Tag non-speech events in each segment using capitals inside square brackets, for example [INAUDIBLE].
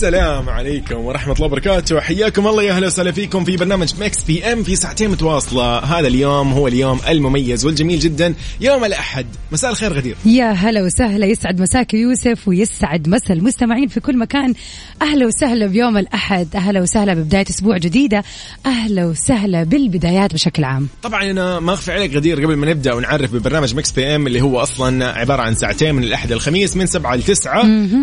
السلام عليكم ورحمة الله وبركاته. حياكم الله يا أهلا وسهلا فيكم في برنامج Mix PM في ساعتين متواصلة. هذا اليوم هو اليوم المميز والجميل جدا يوم الأحد. مساء الخير غدير. يا هلا وسهلا يسعد مساك يوسف ويسعد مسا المستمعين في كل مكان. أهلا وسهلا بيوم الأحد أهلا وسهلا ببداية أسبوع جديدة أهلا وسهلا بالبدايات بشكل عام. طبعا أنا ما أخفي عليك غدير قبل ما نبدأ ونعرف ببرنامج Mix PM اللي هو أصلا عبارة عن ساعتين من الأحد الخميس من سبعة لتسعة.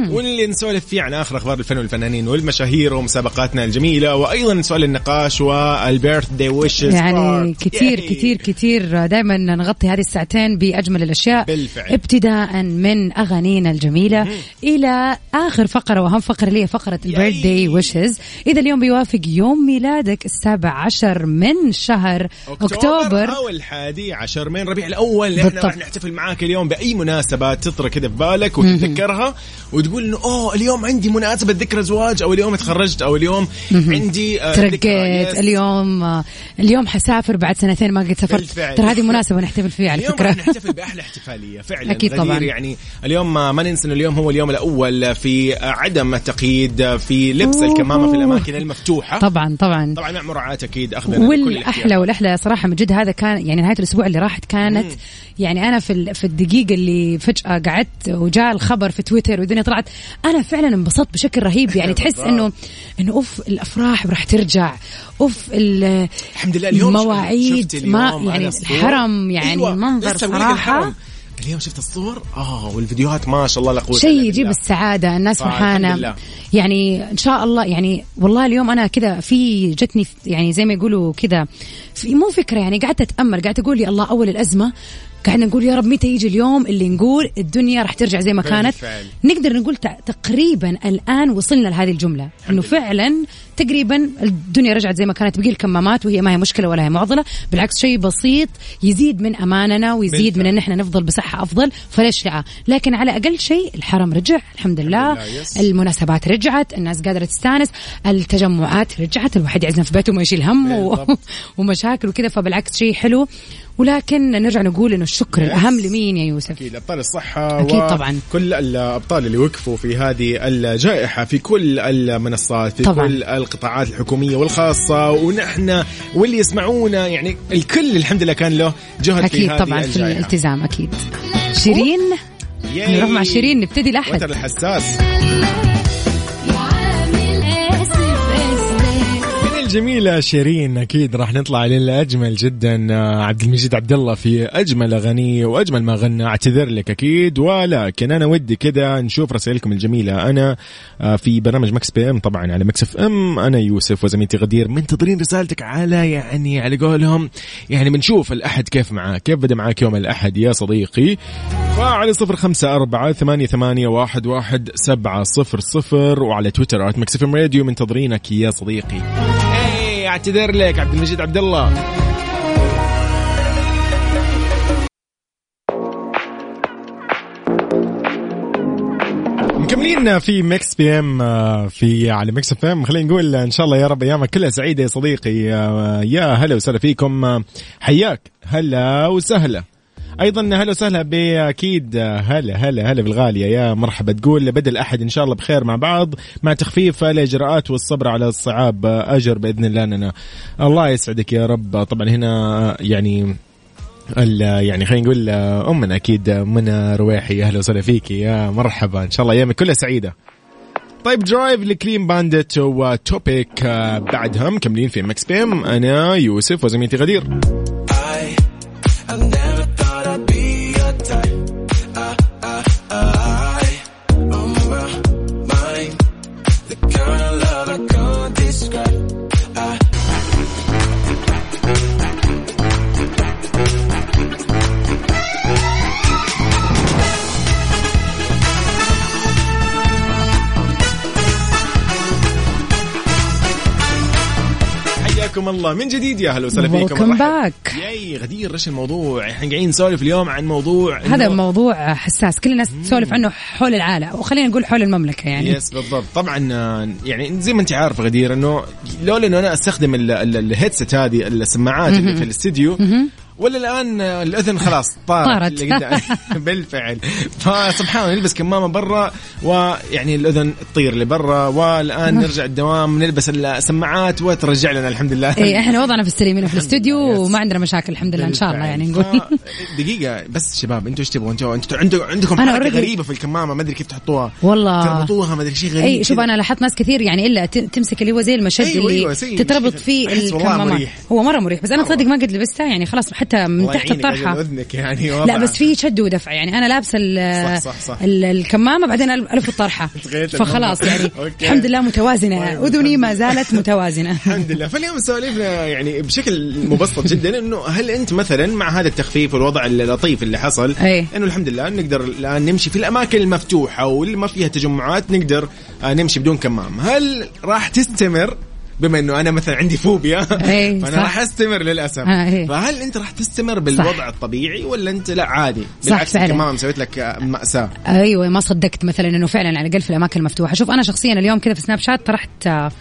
واللي نسولف فيه عن آخر أخبار الفن والفنانين والمشاهير ومسابقاتنا الجميلة وأيضا سؤال النقاش وال birthday wishes يعني كثير كثير كثير دائما نغطي هذه الساعتين بأجمل الأشياء بالفعل. ابتداء من أغانينا الجميلة إلى آخر فقرة وأهم فقرة اللي هي فقرة البيرث داي ويشز إذا اليوم بيوافق يوم ميلادك السابع عشر من شهر أكتوبر. أو الحادي عشر من ربيع الأول. اللي إحنا. راح نحتفل معاك اليوم بأي مناسبة تطرى كذا في بالك وتتذكرها وتقول إنه أوه اليوم عندي مناسبة ذكرى زواج أو اليوم تخرجت أو اليوم عندي آه،. ترقيت. اليوم آه، اليوم حسافر بعد سنتين ما قد سافرت. ترى هذه مناسبة نحتفل فيها على اليوم فكرة راح نحتفل بأحلى احتفالية فعلا [LAUGHS] غدير طبعاً. يعني اليوم ما ما ننسى انه اليوم هو اليوم الأول في عدم التقييد في لبس. الكمامة في الأماكن المفتوحة طبعا طبعا طبعا مع مراعاة أكيد أخذنا بكل والأحلى. والأحلى صراحة من جد هذا كان يعني نهاية الأسبوع اللي راحت كانت يعني أنا في في الدقيقة اللي فجأة قعدت وجاء الخبر في تويتر والدنيا طلعت أنا فعلا انبسطت بشكل رهيب يعني تحس. انه إنه أوف الأفراح راح ترجع أوف ال- الحمد لله اليوم المواعيد شفت ما يعني. الحرم يعني أيوة. منظر صراحة. اليوم شفت الصور آه والفيديوهات ما شاء الله لا قوة شيء يجيب بالله. السعادة الناس فرحانة لله. يعني إن شاء الله يعني والله اليوم أنا كذا في جتني يعني زي ما يقولوا كذا في مو فكرة يعني قعدت أتأمل قعدت أقول يا الله أول الأزمة قعدنا نقول يا رب متى يجي اليوم اللي نقول الدنيا راح ترجع زي ما كانت بالفعل. نقدر نقول تقريبا الآن وصلنا لهذه الجملة إنه فعلا تقريبا الدنيا رجعت زي ما كانت بقي الكمامات وهي ما هي مشكلة ولا هي معضلة بالعكس شيء بسيط يزيد من أماننا ويزيد بالفعل. من إن إحنا نفضل بصحة أفضل فليش لا لكن على أقل شيء الحرم رجع الحمد لله لله، يس. المناسبات رجعت الناس قادرة تستانس التجمعات رجعت الواحد يعزم في بيته وما يشيل هم و... بالضبط. [LAUGHS] ومشاكل وكذا فبالعكس شيء حلو. ولكن نرجع نقول إنه الشكر. الأهم لمين يا يوسف؟ أكيد أبطال الصحة أكيد طبعاً. كل الأبطال اللي وقفوا في هذه الجائحة في كل المنصات في طبعاً. كل القطاعات الحكومية والخاصة. ونحن واللي يسمعونا يعني الكل الحمد لله كان له جهد في أكيد هذه طبعا في الجائحة. الالتزام أكيد. شيرين. نروح مع شيرين نبتدي الاحد وتر الحساس. الجميلة شيرين أكيد راح نطلع للأجمل جدا آه، عبد المجيد عبد الله في أجمل أغانيه وأجمل ما غنى. أعتذر لك أكيد. ولكن أنا ودي كذا نشوف رسائلكم الجميلة. أنا آه، في برنامج Mix PM طبعا على Mix FM أنا يوسف وزميلتي غدير منتظرين رسالتك على يعني على قولهم. يعني بنشوف الأحد كيف معاك كيف بدأ معاك يوم الأحد يا صديقي؟ فعلى صفر خمسة أربعة ثمانية, ثمانية واحد, واحد سبعة صفر صفر. وعلى تويتر Mix FM Radio منتظرينك يا صديقي. اعتذر لك عبد المجيد عبد الله. مكملين في Mix PM آه، في على Mix FM. خلينا نقول إن شاء الله يا رب أيامك كلها سعيدة يا صديقي. آه، يا هلا وسهلا فيكم. آه، حياك هلا وسهلا. أيضا هلا وسهلا بأكيد هلا هلا هلا بالغالية. يا مرحبا. تقول بدا الاحد إن شاء الله بخير مع بعض. مع تخفيف الإجراءات والصبر على الصعاب أجر بإذن الله لنا الله يسعدك يا رب. طبعا هنا يعني يعني خلينا نقول أمنا أكيد منى رويحي. أهلا وسهلا فيكي يا مرحبا. إن شاء الله أيامك كلها سعيدة. طيب Drive ل Clean Bandit و Topic بعدها مكملين في Mix PM أنا يوسف وزميلتي غدير. حياكم الله. من جديد يا هلا وسهلا فيكم. مرحبا. back. ياي غدير إيش الموضوع. إحنا قاعدين نسولف اليوم عن موضوع إنه- هذا موضوع حساس. كل الناس تسولف عنه حول العالم وخلينا نقول حول المملكة يعني. يس بالضبط. طبعا يعني زي ما أنت عارفه غدير إنه لولا إنه أنا أستخدم ال- ال- الهيدسет هذه السماعات اللي في الاستديو ولا الآن الأذن خلاص طارت, طارت. [LAUGHS] بالفعل فسبحان الله نلبس كمامة برا ويعني الأذن تطير لبرا والآن نرجع الدوام نلبس السماعات وترجع لنا الحمد لله اي إحنا وضعنا في السليم هنا في الاستوديو. وما عندنا مشاكل الحمد لله إن شاء الله يعني نقول دقيقة بس شباب أنتوا إيش تبغوا أنتوا أنتوا عندكم عندكم already- غريبة في الكمامة ما أدري كيف تحطوها والله تربطوها ما أدري شيء غريب اي شوف. أنا لاحظت ناس كثير يعني إلا تمسك اللي هو زي المشد أيوة، اللي أيوة، تتربط. فيه مريح. هو مرة مريح بس أنا. تصدق ما قد لبستها يعني خلاص حتى من الله تحت الطرحة أذنك يعني لا. بس في شد ودفع يعني أنا لابسة صح، صح، صح. ال- الكمامة بعدين الف الطرحة [LAUGHS] فخلاص. يعني. [LAUGHS] الحمد لله متوازنة طيب، أذني ما زالت متوازنة [LAUGHS] الحمد لله فاليوم سواليفنا يعني بشكل مبسط جدا إنه هل أنت مثلا مع هذا التخفيف والوضع اللطيف اللي حصل. إنه الحمد لله نقدر الآن نمشي في الأماكن المفتوحة واللي ما فيها تجمعات نقدر آه، نمشي بدون كمام هل راح تستمر بما إنه أنا مثلا عندي فوبيا [LAUGHS] أي، [LAUGHS] فأنا صح. راح أستمر للأسف آه، إيه. فهل أنت راح تستمر بالوضع الطبيعي ولا أنت لا عادي صح، بالعكس فعلا. الكمامه مسويت لك مأساة أيوه ما صدقت مثلا إنه فعلا على الأقل في الأماكن المفتوحة شوف أنا شخصيا اليوم كذا في سناب شات طرحت آه،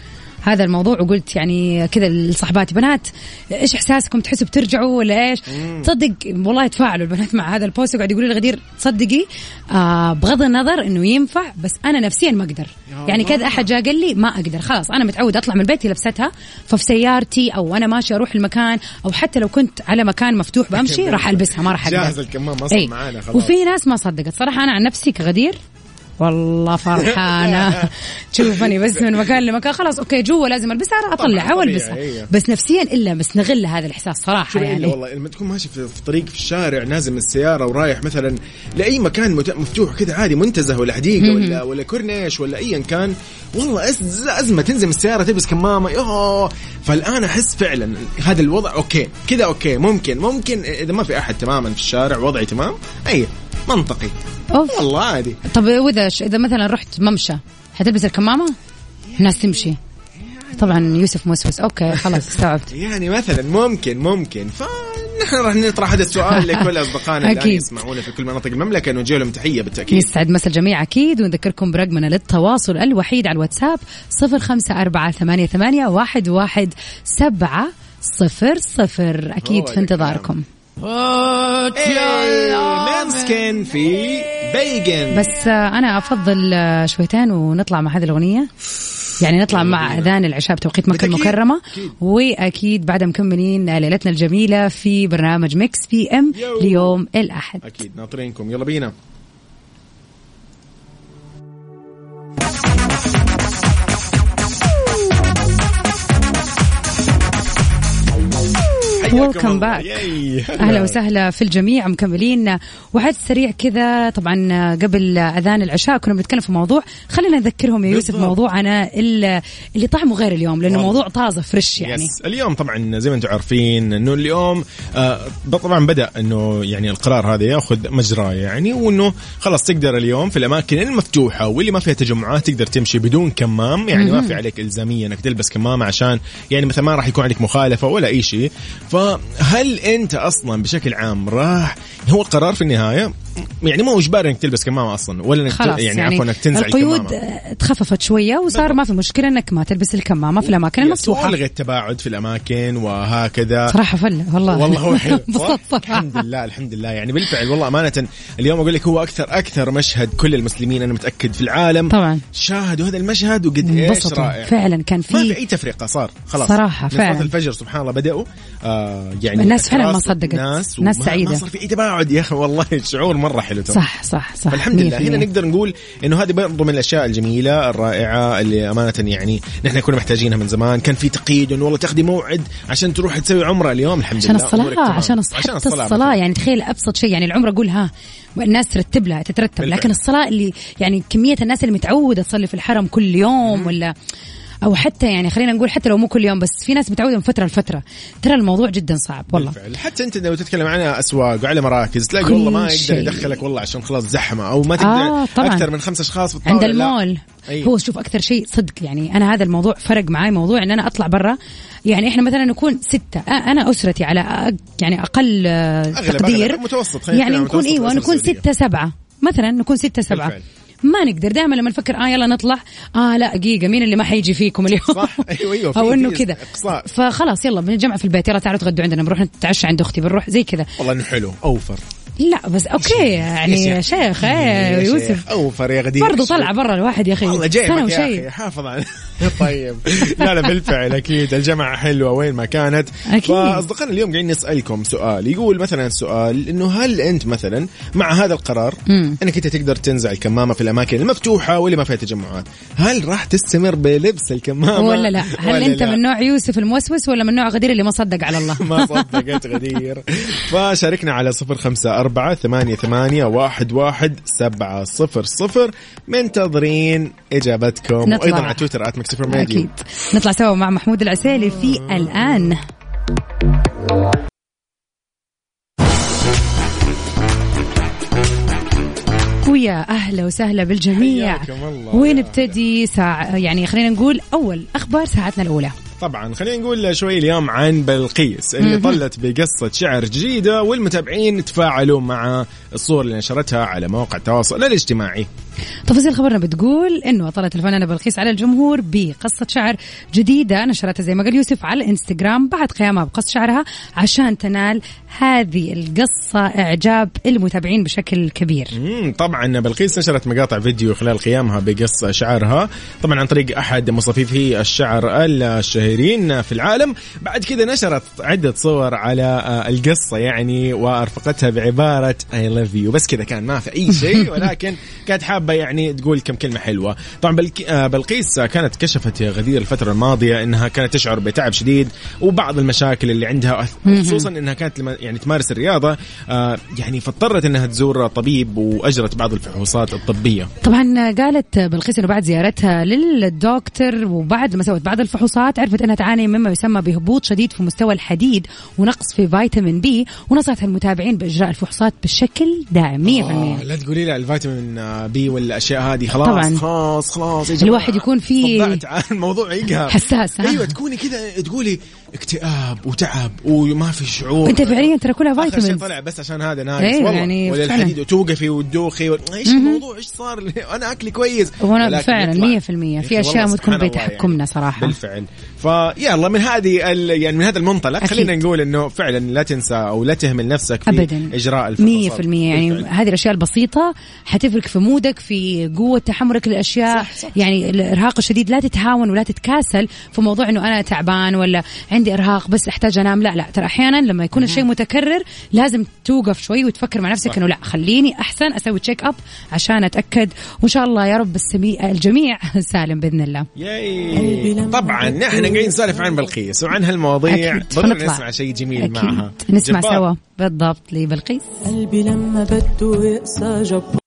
هذا الموضوع وقلت يعني كذا لصحباتي بنات إيش إحساسكم تحسوا بترجعوا ولا إيش؟ تصدق والله تفاعلوا البنات مع هذا البوست وقاعد يقولوا لي غدير تصدقي آه بغض النظر إنه ينفع بس أنا نفسيا ما أقدر يعني. كذا أحد جاء قال لي ما أقدر خلاص أنا متعود أطلع من البيت لبستها ففي سيارتي أو أنا ماشي أروح المكان أو حتى لو كنت على مكان مفتوح بمشي [LAUGHS] راح ألبسها ما راح أقدر جاهز الكمام أصلا إيه. معانا خلاص وفي ناس ما صدقت صراحة أنا عن نفسي كغدير والله فرحانة. [LAUGHS] تشوفني بس من مكان لمكان. خلاص okay جوا لازم البسها اطلعها والبسها هي. بس. نفسيا إلا بس نغل هذا الإحساس صراحة شوف يعني يعني. والله لما تكون ماشي في طريق في الشارع نازل من السيارة ورايح مثلا لأي مكان مفتوح كذا عادي منتزه ولا حديقة ولا ولا كورنيش ولا ايا كان والله أزمة تنزل من السيارة تلبس كمامة يوه فالآن أحس فعلا هذا الوضع okay كذا okay ممكن ممكن إذا ما في أحد تماما في الشارع وضعي تمام أي. منطقي. أوف. والله عادي. طب وإذا ش- إذا مثلا رحت ممشى حتلبس الكمامة؟ الناس تمشي. طبعا يوسف موسوس أوكي خلاص [LAUGHS] استوعبت. يعني مثلا ممكن ممكن. فنحن راح نطرح هذا السؤال لكل [LAUGHS] أصدقائنا اللي. يسمعونا في كل مناطق المملكة. نوجه لهم تحيه بالتأكيد. يسعد مسا الجميع أكيد. ونذكركم برقمنا للتواصل الوحيد على الواتساب صفر خمسة أربعة ثمانية, ثمانية واحد, واحد سبعة صفر صفر. أكيد هو في انتظاركم. Måneskin في Beggin'. بس آه، أنا أفضل آه، شويتين ونطلع مع هذه الأغنية. يعني نطلع مع أذان العشاء بتوقيت. المكرمة. أكيد. وأكيد بعد مكملين ليلتنا الجميلة في برنامج Mix PM يو. ليوم الأحد. أكيد. ناطرينكم. يلا بينا. Back. ياي. أهلا وسهلا في الجميع مكملين وحدث سريع كذا طبعا قبل أذان العشاء كنا بنتكلم في موضوع خلينا نذكرهم يا يوسف بالضبط. موضوعنا اللي اللي طعمه غير اليوم لأنه والله. موضوع طازة فريش يعني يس اليوم طبعا زي ما أنتم عارفين إنه اليوم آه طبعا بدأ إنه يعني القرار هذا يأخذ مجراه يعني وإنه خلاص تقدر اليوم في الأماكن المفتوحة واللي ما فيها تجمعات تقدر تمشي بدون كمام يعني ما في عليك إلزامية إنك تلبس كمامه عشان يعني مثلا ما راح يكون عليك مخالفة ولا أي شيء فهل انت أصلا بشكل عام راح هو القرار في النهاية يعني مو اجباري إنك تلبس كمامة أصلا ولا إنك خلاص يعني, عفوا إنك تنزع القيود الكمامة. آه، تخففت شوية وصار ما في مشكلة إنك ما تلبس الكمامة في الأماكن المفتوحة. والغي التباعد في الأماكن وهكذا. صراحة فله والله. والله هو حلو؟ [LAUGHS] صراحة الحمد لله الحمد لله. يعني بالفعل والله أمانة اليوم أقول لك هو أكثر أكثر مشهد كل المسلمين أنا متأكد في العالم طبعا. شاهدوا هذا المشهد وقد إيش رائع. فعلا كان ما في في أي تفرقة صار خلاص. صلاة فعلا. الفجر سبحان الله بدأوا آه يعني الناس فعلا ما صدقت. ناس ناس سعيدة. ما صار في أي تباعد يا أخي والله الشعور مرة حلو ترى. صح صح صح. فالحمد لله. 100%. هنا نقدر نقول إنه هذه برضو من الأشياء الجميلة الرائعة اللي أمانة يعني نحن كنا محتاجينها من زمان. كان في تقييد إنه والله تاخذي موعد عشان تروح تسوي عمرة اليوم. الحمد عشان لله. الصلاة. عشان الصلاة حتى الصلاة يعني تخيل أبسط شيء. يعني العمرة أقول ها الناس ترتب لها تترتب. بالفعل. لكن الصلاة اللي يعني كمية الناس اللي متعودة تصلي في الحرم كل يوم ولا أو حتى يعني خلينا نقول حتى لو مو كل يوم بس في ناس متعوده من فترة لفترة ترى الموضوع جدا صعب والله بالفعل حتى أنت لو تتكلم عن أسواق وعلى مراكز تلاقي والله ما يقدر. يدخلك والله عشان خلاص زحمة أو ما تقدر آه، طبعاً. أكثر من خمس أشخاص في عند. لا. المول أيوة. هو شوف أكثر شيء صدق يعني أنا هذا الموضوع فرق معي موضوع إن أنا أطلع برا يعني إحنا مثلا نكون ستة آه، أنا أسرتي على يعني أقل آه، أغلب- تقدير أغلب متوسط، يعني نكون أيوه نكون. ستة سبعة مثلا نكون ستة سبعة بالفعل. ما نقدر. دائما لما نفكر آه يلا نطلع. آه لا دقيقة مين اللي ما حيجي فيكم اليوم؟ صح. أيوه أيوه [LAUGHS] أو إنه كذا. فخلاص يلا بنجمع في البيت. يلا تعالوا تغدوا عندنا. بنروح نتعشى عند أختي بنروح زي كذا. والله إنه حلو. أوفر. لا بس أوكي يعني يا شيخ. إيه يا يوسف. أوفر يا غدير. برضو طلع برا الواحد يا أخي. والله جايبك يا. أخي. حافظ على [LAUGHS] طيب. لا لا بالفعل أكيد. الجامعة حلوة وين ما كانت. أكيد. فأصدقائنا اليوم قاعدين نسألكم سؤال. يقول مثلا سؤال إنه هل أنت مثلا مع هذا القرار. إنك أنت تقدر تنزع الكمامة في الأماكن المفتوحة واللي ما فيها تجمعات. هل راح تستمر بلبس الكمامة؟ ولا لا؟ هل ولا أنت لا؟ من نوع يوسف الموسوس ولا من نوع غدير اللي ما صدق على الله؟ [LAUGHS] ما صدقت غدير. فشاركنا على صفر خمسة أربعة ثمانية ثمانية واحد واحد سبعة صفر صفر منتظرين إجابتكم. نطلع. وأيضا على تويتر آت مكسفر أكيد. نطلع سوا مع محمود العسيلي في الآن. ويا أهلا وسهلا بالجميع. حياكم الله. ونبتدي ساعة يعني خلينا نقول أول أخبار ساعتنا الأولى. طبعا خلينا نقول شوي اليوم عن بلقيس اللي طلت بقصة شعر جديدة والمتابعين تفاعلوا مع الصور اللي نشرتها على مواقع التواصل الاجتماعي. تفاصيل خبرنا بتقول إنه اطلت الفنانة بلقيس على الجمهور بقصة شعر جديدة نشرتها زي ما قال يوسف على الإنستغرام بعد قيامها بقص شعرها عشان تنال هذه القصة إعجاب المتابعين بشكل كبير. طبعا بلقيس نشرت مقاطع فيديو خلال قيامها بقص شعرها. طبعا عن طريق أحد مصففي الشعر الشهيرين في العالم. بعد كذا نشرت عدة صور على آه، القصة يعني وأرفقتها بعبارة I love you بس كذا كان ما في أي شيء [LAUGHS] ولكن كانت حابة يعني تقول كم كلمة حلوة. طبعا آه، بلقيس كانت كشفت يا غدير الفترة الماضية إنها كانت تشعر بتعب شديد وبعض المشاكل اللي عندها خصوصا إنها كانت لما يعني تمارس الرياضة آه، يعني فاضطرت إنها تزور طبيب وأجرت بعض الفحوصات الطبية طبعا قالت بلقيس إنه بعد زيارتها للدكتور وبعد ما سوت بعض الفحوصات عرفت إنها تعاني مما يسمى بهبوط شديد في مستوى الحديد ونقص في فيتامين بي ونصحت المتابعين بإجراء الفحوصات بشكل دائم 100%. آه لا تقولي لا الفيتامين آه، B والأشياء هذه خلاص طبعاً. خلاص خلاص. الواحد يكون فيه- صدعت على الموضوع يقهر حساس،؟ أيوه تكوني كذا تقولي اكتئاب وتعب وما في شعور أنت فعليا ترى كلها آخر شيء فيتامينز طلع بس عشان هذا ناقص إيه، والله. يعني ولا. الحديد وتوقفي وتدوخي و... إيش الموضوع؟ إيش صار؟ [LAUGHS] أنا أكلي كويس. وأنا ولكن فعلا يطلع- 100% يا في أشياء تكون بتحكمنا يعني. صراحة. بالفعل. فيلا من هذه ال... يعني من هذا المنطلق أكيد. خلينا نقول إنه فعلا لا تنسى أو لا تهمل نفسك في ابدا. إجراء 100% الفحوصات يعني بالفعل. هذه الأشياء البسيطة حتفرق في مودك في قوة تحملك للأشياء. صح، صح. يعني الإرهاق الشديد لا تتهاون ولا تتكاسل في موضوع إنه أنا تعبان ولا عندي إرهاق بس أحتاج أنام. لا لا ترى أحيانا لما يكون الشيء متكرر لازم توقف شوي وتفكر مع نفسك. إنه لا خليني أحسن أسوي check up عشان أتأكد. وإن شاء الله يا رب السمي... الجميع [LAUGHS] سالم بإذن الله. yay. طبعا نحن قاعدين نسولف عن بلقيس وعن هالمواضيع. أكيد. ضروري. نسمع شيء جميل أكيد. معها. نسمع جبار. سوا. بالضبط لبلقيس. قلبي لما بده يقسى جبار.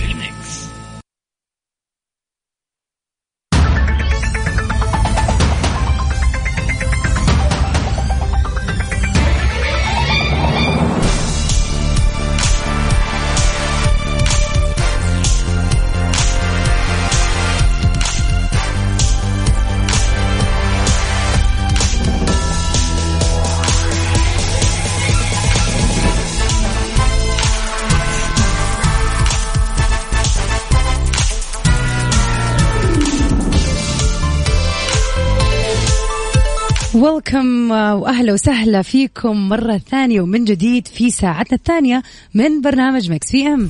welcome وأهلا وسهلا فيكم مرة ثانية ومن جديد في ساعتنا الثانية من برنامج Mix PM.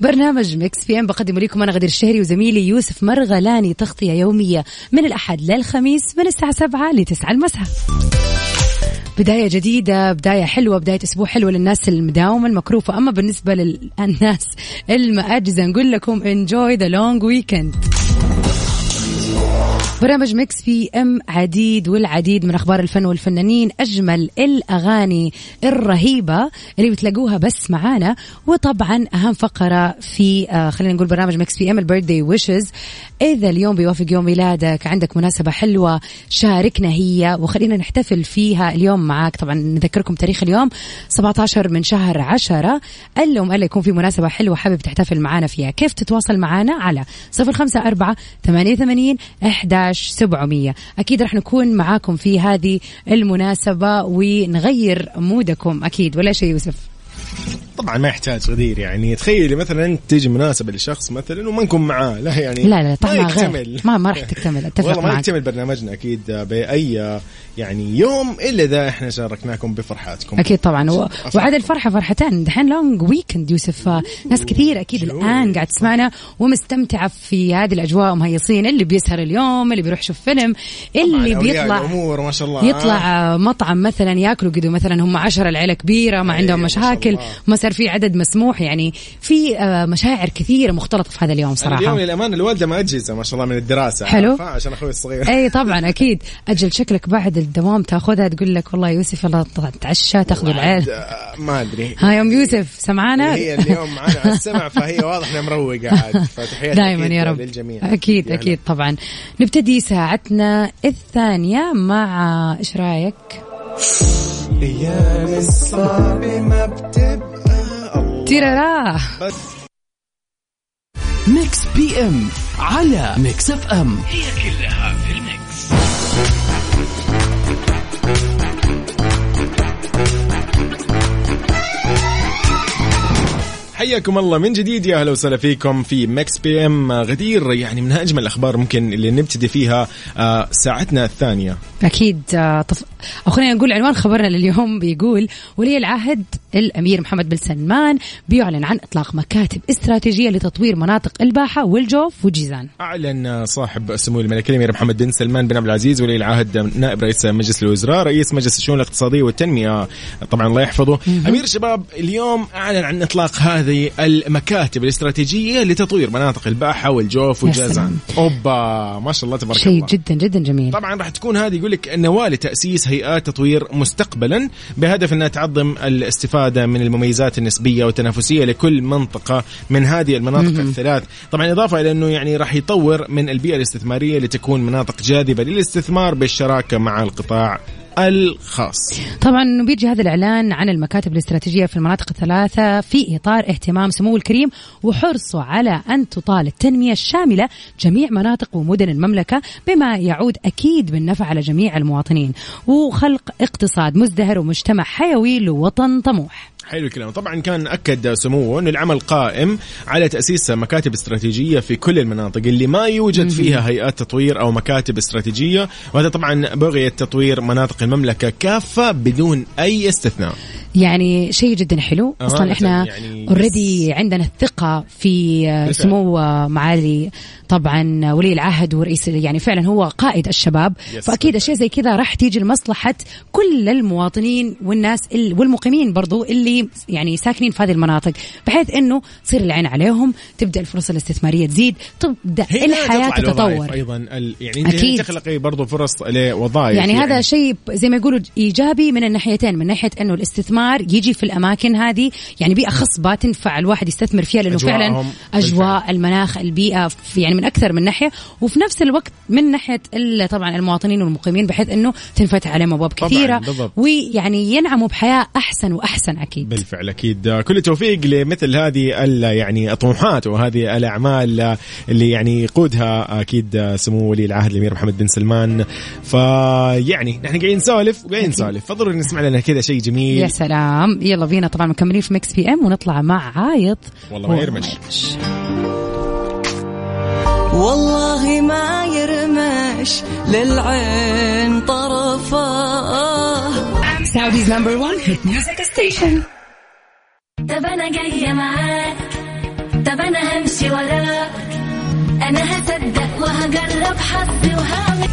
برنامج Mix PM بقدم لكم أنا غدير الشهري وزميلي يوسف مرغلاني تغطية يومية من الأحد للخميس من الساعة 7 ل 9 المساء. بداية جديدة بداية حلوة بداية أسبوع حلوة للناس المداومة المكروفة. أما بالنسبة للناس المأجزة نقول لكم enjoy the long weekend. برنامج Mix PM عديد والعديد من أخبار الفن والفنانين أجمل الأغاني الرهيبة اللي بتلاقوها بس معانا وطبعا أهم فقرة في آه خلينا نقول برنامج Mix PM ال birthday wishes إذا اليوم بيوافق يوم ميلادك عندك مناسبة حلوة شاركنا هي وخلينا نحتفل فيها اليوم معاك. طبعا نذكركم تاريخ اليوم 17 من شهر 10 اليوم ألا يكون في مناسبة حلوة حابب تحتفل معنا فيها. كيف تتواصل معنا على 054 88 11 700 أكيد رح نكون معاكم في هذه المناسبة ونغير مودكم. أكيد. ولا شيء يوسف. طبعا ما يحتاج غدير يعني. تخيلي مثلا انت تيجي مناسبة لشخص مثلا وما نكون معاه لا يعني لا لا طبعا ما غير. ما ما راح تكتمل أتفق والله ما معك. يكتمل برنامجنا أكيد بأي يعني يوم إلا إذا إحنا شاركناكم بفرحاتكم. أكيد طبعا. و... وعاد الفرحة فرحتين دحين لونج ويكند يوسف. ناس كثير أكيد الآن قاعد تسمعنا ومستمتعة في هذه الأجواء مهيصين اللي بيسهر اليوم اللي بيروح يشوف فيلم اللي بيطلع الأمور ما شاء الله. يطلع مطعم مثلا ياكلوا قدوا مثلا هم عشرة العيلة كبيرة ما أيوة، عندهم مشاكل. ما صار في عدد مسموح يعني في آه، مشاعر كثيرة مختلطة في هذا اليوم اليوم صراحة. للأمانة الوالدة ما أجهزة ما شاء الله من الدراسة حلو. عشان أخوي الصغير. أي [LAUGHS] طبعا أكيد. أجل شكلك بعد الدوام تأخذها تقول لك والله يوسف يلا تتعشى تاخذ العيال. آه، ما أدري. ها يوم يوسف سمعانا هي اليوم معنا على السمع فهي واضح إنها مروقة عاد فتحياتي دائما يا رب. للجميع أكيد يا أكيد طبعا. نبتدي ساعتنا الثانية مع إيش رأيك؟ أيام الصعب ما بتبقى تيرارا بس Mix PM على Mix FM. حياكم الله من جديد يا أهلا وسهلا فيكم في Mix PM. غدير يعني من أجمل الأخبار ممكن اللي نبتدي فيها آه، ساعتنا الثانية. أكيد آه، طف... أو خلينا نقول عنوان خبرنا لليوم بيقول ولي العهد الأمير محمد بن سلمان بيعلن عن إطلاق مكاتب استراتيجية لتطوير مناطق الباحة والجوف وجيزان. أعلن صاحب السمو الملكي الأمير محمد بن سلمان بن عبد العزيز ولي العهد نائب رئيس مجلس الوزراء رئيس مجلس الشؤون الاقتصادية والتنمية. طبعا الله يحفظه. أمير الشباب اليوم أعلن عن إطلاق هذه المكاتب الاستراتيجية لتطوير مناطق الباحة والجوف يا والجازان. أوبا ما شاء الله تبارك شيء الله. جدا جدا جميل. طبعا راح تكون هذه يقول لك نواة لتأسيس هيئات تطوير مستقبلا بهدف أنها تعظم الاستفادة من المميزات النسبية والتنافسية لكل منطقة من هذه المناطق الثلاث، طبعا إضافة إلى إنه يعني راح يطور من البيئة الاستثمارية لتكون مناطق جاذبة للاستثمار بالشراكة مع القطاع. الخاص. طبعا بيجي هذا الإعلان عن المكاتب الاستراتيجية في المناطق الثلاثة في إطار اهتمام سمو الكريم وحرصه على أن تطال التنمية الشاملة جميع مناطق ومدن المملكة بما يعود أكيد بالنفع على جميع المواطنين وخلق اقتصاد مزدهر ومجتمع حيوي لوطن طموح. حلو الكلام. طبعا كان أكد سموه أن العمل قائم على تأسيس مكاتب استراتيجية في كل المناطق اللي ما يوجد فيها هيئات تطوير أو مكاتب استراتيجية وهذا طبعا بغية تطوير مناطق المملكة كافة بدون أي استثناء. يعني شيء جدا حلو أمانة أصلا إحنا يعني اوريدي عندنا الثقة في آه،. سمو آه، معالي طبعا ولي العهد ورئيس يعني فعلا هو قائد الشباب فأكيد. أشياء زي كذا راح تيجي لمصلحة كل المواطنين والناس ال- والمقيمين برضو اللي يعني ساكنين في هذه المناطق بحيث إنه تصير العين عليهم تبدأ الفرص الاستثمارية تزيد تبدأ الحياة تتطور أيضا. يعني أكيد. تخلقي برضو فرص لوظائف يعني, هذا شيء زي ما يقولوا إيجابي من الناحيتين من ناحية إنه الاستثمار يجي في الأماكن هذه يعني بيئة خصبه تنفع الواحد يستثمر فيها لأنه فعلا أجواء المناخ البيئة في يعني من أكثر من ناحية. وفي نفس الوقت من ناحية طبعا المواطنين والمقيمين بحيث إنه تنفتح عليهم أبواب كثيرة. ويعني ينعموا بحياة أحسن وأحسن أكيد. بالفعل أكيد. كل التوفيق لمثل هذه يعني الطموحات وهذه الأعمال اللي يعني يقودها أكيد سمو ولي العهد الأمير محمد بن سلمان. فيعني نحن قاعدين نسولف وقاعدين نسولف. فضروري نسمع لنا كذا شيء جميل. يا سلام. يلا بينا طبعا مكملين في Mix PM ونطلع مع عايض. والله ما يرمش. والله ما يرمش. للعين طرفه. Saudi's number 1 hit music station طب أنا جاية معاك طب أنا همشي وراك. أنا هصدق وهجرب حظي وهعمل.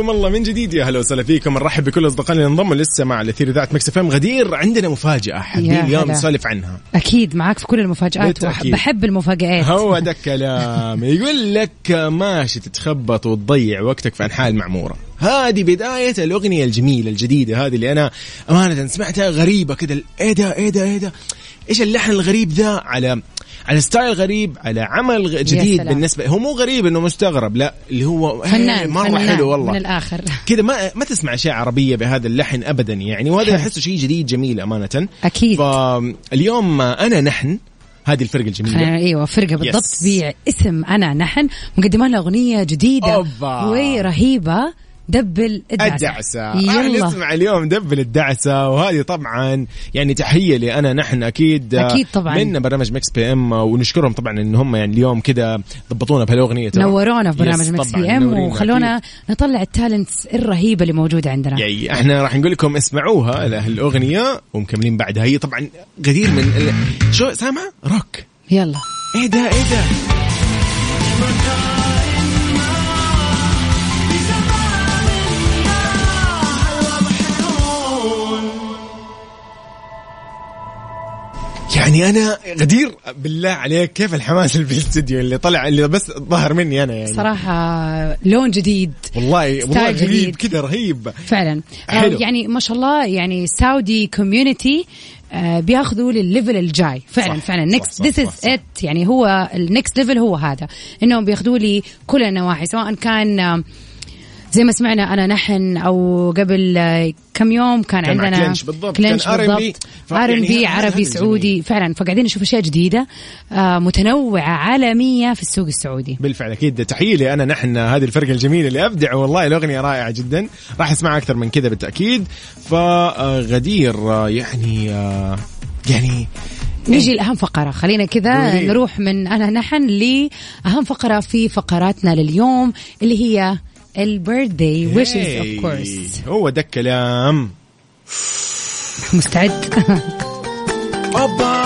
حياكم الله من جديد يا هلا وسهلا فيكم. نرحب بكل أصدقائنا اللي انضموا لسه مع أثير إذاعة Mix FM. غدير عندنا مفاجأة حابين اليوم. نسولف عنها. أكيد معاك في كل المفاجآت. بالتأكيد. بحب المفاجآت. هو ده الكلام يقول لك ماشي تتخبط وتضيع وقتك في أنحاء المعمورة. هذه بداية الأغنية الجميلة الجديدة هذه اللي أنا أمانة سمعتها غريبة كده. إيه ده؟ إيه ده؟ إيه ده؟ إيش اللحن الغريب ذا على على style غريب على عمل جديد سلام. بالنسبة هو مو غريب إنه مستغرب لا اللي هو فنان مرة فنان حلو والله من الآخر [LAUGHS] كذا ما ما تسمع أشياء عربية بهذا اللحن ابدا يعني وهذا. احسه شيء جديد جميل أمانة أكيد. فاليوم أنا نحن هذه الفرقة الجميلة خلينا- أيوه فرقة بالضبط yes. باسم أنا نحن مقدمة لنا أغنية جديدة أوبا. دبل الدعسة. الدعسة. يلا. نسمع اليوم دبل الدعسة وهذه طبعا يعني تحية لأنا نحن أكيد أكيد طبعاً. من برنامج Mix PM ونشكرهم طبعا إن هم يعني اليوم كذا ضبطونا بهالأغنية ترى. نورونا في برنامج Mix PM وخلونا أكيد. نطلع ال talents الرهيبة اللي موجودة عندنا. يعني إحنا راح نقول لكم اسمعوها الأغنية ومكملين بعدها. هي طبعا غدير من ال- شو سامع؟ روك. يلا. إيه ده إيه ده؟ يعني أنا غدير بالله عليك كيف الحماس اللي في الاستديو؟ اللي طلع اللي بس ظهر مني أنا يعني. صراحة لون جديد والله والله غريب جديد. كذا رهيب. فعلا. حلو. آه يعني ما شاء الله يعني Saudi community آه بياخذوا للل level الجاي. فعلا صح، فعلا. next this صح، is. it يعني هو ال next level هو هذا. إنهم بياخذوا لي كل النواحي سواء كان آه، زي ما سمعنا أنا نحن أو قبل كم يوم كان, كان عندنا كلينش بالضبط، كلينش كان. بالضبط. R&B عربي. سعودي. فعلا. فقاعدين نشوف أشياء جديدة آه متنوعة عالمية في السوق السعودي. بالفعل أكيد. تحية لي أنا نحن هذه الفرقة الجميلة اللي ابدعوا والله الأغنية رائعة جدا. راح اسمعها أكثر من كذا بالتأكيد. فغدير آه، يعني آه، يعني نيجي لأهم فقرة. خلينا كذا. نروح من أنا نحن لأهم فقرة في فقراتنا لليوم اللي هي ال birthday wishes of course هو ده الكلام. مستعد. اوبا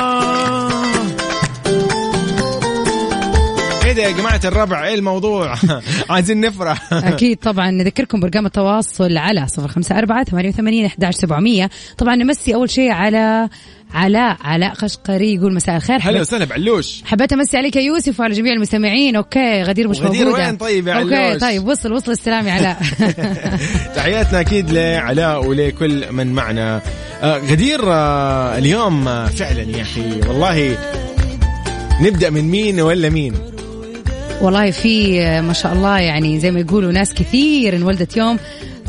ده يا جماعة الربع. إيه الموضوع؟ [LAUGHS] عايزين نفرح. أكيد طبعا. نذكركم برقم التواصل على صفر خمسة أربعة ثمانية وثمانين أحداش سبعمية. طبعا نمسي أول شيء على علاء. علاء خشقري يقول مساء الخير. هلا وسهلا بعلوش. حبيت أمسي عليك يا يوسف وعلى جميع المستمعين. okay غدير مش وغدير موجوده وين؟ طيب يا okay علوش؟ طيب وصل وصل السلام يا علاء. [LAUGHS] [LAUGHS] تحياتنا أكيد لعلاء ولكل من معنا. آه غدير آه اليوم آه فعلا يا أخي. والله نبدأ من مين ولا مين؟ والله في آه، ما شاء الله يعني زي ما يقولوا ناس كثير انولدت يوم.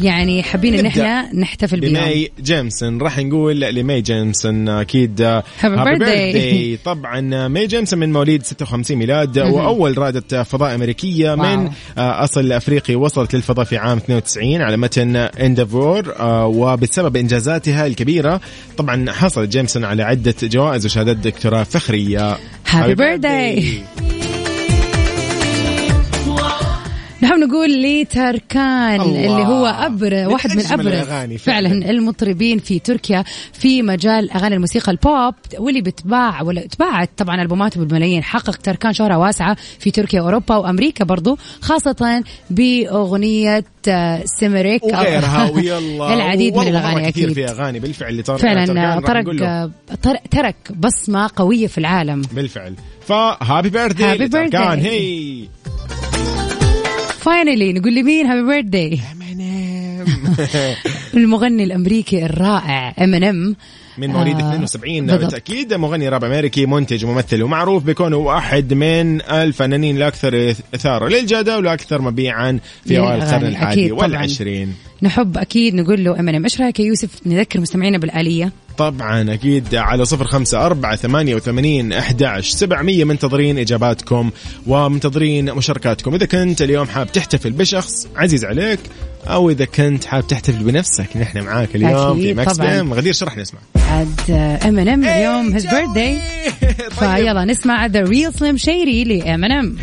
يعني حابين إن إحنا نحتفل بيهم. لماي جيمسون. راح نقول لماي جيمسون أكيد. Happy birthday. [LAUGHS] طبعا آه، ماي جيمسون من مواليد 56 ميلاد وأول رائدة فضاء أمريكية. من آه، أصل أفريقي وصلت للفضاء في عام 92 على متن اندافور وبسبب إنجازاتها الكبيرة طبعا حصلت جيمسون على عدة جوائز وشهادات دكتوراه فخرية. Happy birthday. [LAUGHS] نحن نقول لتركان الله. اللي هو أبر واحد من أبرز فعلاً. المطربين في تركيا في مجال أغاني الموسيقى البوب واللي بتباع ولا تباعت طبعا ألبوماته بالملايين حقق تركان شهرة واسعة في تركيا وأوروبا وأمريكا برضو خاصة بأغنية آه، سيمريك أو- وغيرها [LAUGHS] ويلا العديد من الأغاني أكيد في أغاني بالفعل لتر... فعلا تركان راح طرق نقول له. تر- ترك بصمة قوية في العالم بالفعل ف happy birthday لتركان birthday. هي finally نقول لمين happy birthday المغني الأمريكي الرائع ام ان ام من مواليد آه، 72 بالضبط. بالتأكيد مغني راب أمريكي منتج وممثل ومعروف بكونه واحد من الفنانين الأكثر إثارة للجدل والاكثر مبيعا في أوائل القرن. الحادي. والعشرين نحب أكيد نقول له ام ام إيش رأيك يا يوسف؟ نذكر مستمعينا بالآلية. طبعا أكيد على صفر خمسة أربعة ثمانية وثمانين أحداش سبعمية منتظرين إجاباتكم ومنتظرين مشاركاتكم. إذا كنت اليوم حاب تحتفل بشخص عزيز عليك أو إذا كنت حاب تحتفل بنفسك نحن معاك اليوم في Mix FM غدير شو راح نسمع عاد ام ان ام اليوم his birthday [LAUGHS] طيب. فيلا نسمع The Real Slim Shady ل Eminem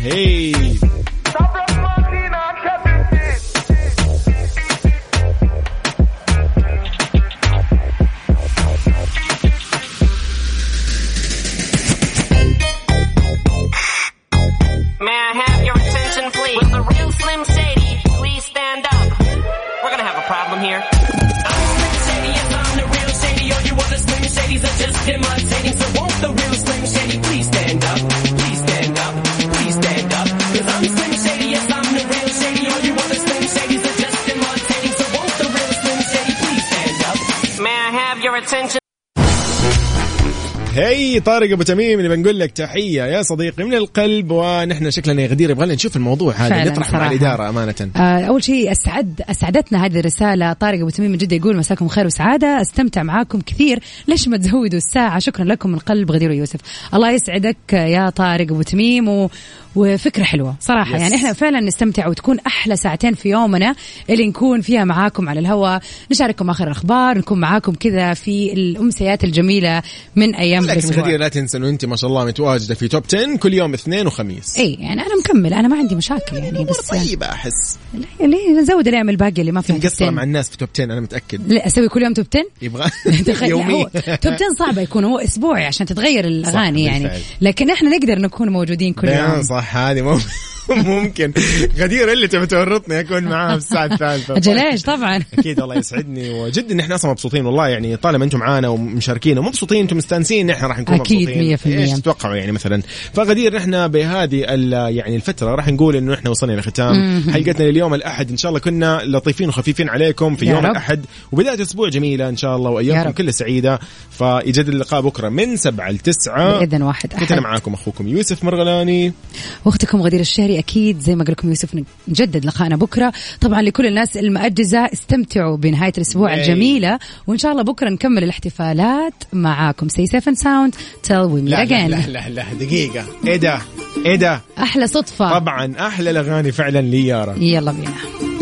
طارق أبو تميم اللي بنقول لك تحية يا صديقي من القلب ونحن شكلنا يا غدير يبغى نشوف الموضوع هذا نطرح مع. الإدارة أمانة. آه، أول شيء أسعد أسعدتنا هذه الرسالة. طارق أبو تميم من جدة يقول مساكم خير وسعادة أستمتع معاكم كثير. ليش ما تزودوا الساعة؟ شكرا لكم من قلب غدير ويوسف. الله يسعدك يا طارق أبو تميم و... وفكرة حلوة صراحة. يس. يعني إحنا فعلا نستمتع وتكون أحلى ساعتين في يومنا اللي نكون فيها معاكم على الهواء نشارككم آخر الأخبار نكون معاكم كذا في الأمسيات الجميلة من أيام الأسبوع. لا تنسى أنه أنت ما شاء الله متواجدة في توب 10 كل يوم اثنين وخميس. إي يعني أنا مكمل. أنا ما عندي مشاكل يعني بس طيبة أحس. ليه نزود الأيام الباقيه اللي ما فيها مقصره توب 10. مع الناس في توب 10 أنا متأكد. لا أسوي كل يوم توب 10 يبغى [LAUGHS] يومي. توب 10 صعبة يكون هو أسبوعي عشان تتغير الأغاني يعني. لكن إحنا نقدر نكون موجودين كل يوم. صح هذه مو [LAUGHS] ممكن. غدير اللي تبي تورطني أكون معاها في الساعة الثالثة. أجل إيش طبعا. [LAUGHS] أكيد الله يسعدني. وجد ان إحنا أصلا مبسوطين والله يعني طالما أنتم معانا ومشاركين ومبسوطين أنتم مستانسين إحنا راح نكون أكيد، مبسوطين. مية في المية. إيش تتوقعوا يعني مثلا؟ فغدير نحن بهذه يعني الفترة راح نقول إنه إحنا وصلنا لختام. حلقتنا لليوم الأحد إن شاء الله كنا لطيفين وخفيفين عليكم في يوم رب. الأحد. وبداية أسبوع جميلة إن شاء الله يا وايامكم. كلها سعيدة. فيجد اللقاء بكرة من سبعة لتسعة. بإذن واحد كنت أنا أحد. معاكم أخوكم يوسف مرغلاني. واختكم غدير الشهري. أكيد زي ما قال لكم يوسف نجدد لقائنا بكرة. طبعا لكل الناس المأجزه استمتعوا بنهاية الأسبوع. الجميلة وإن شاء الله بكرة نكمل الاحتفالات معاكم. stay safe and sound till we meet لا, again لا لا لا دقيقة. إيه ده؟ إيه ده؟ أحلى صدفة. طبعا أحلى الأغاني فعلا ليارا يلا بينا.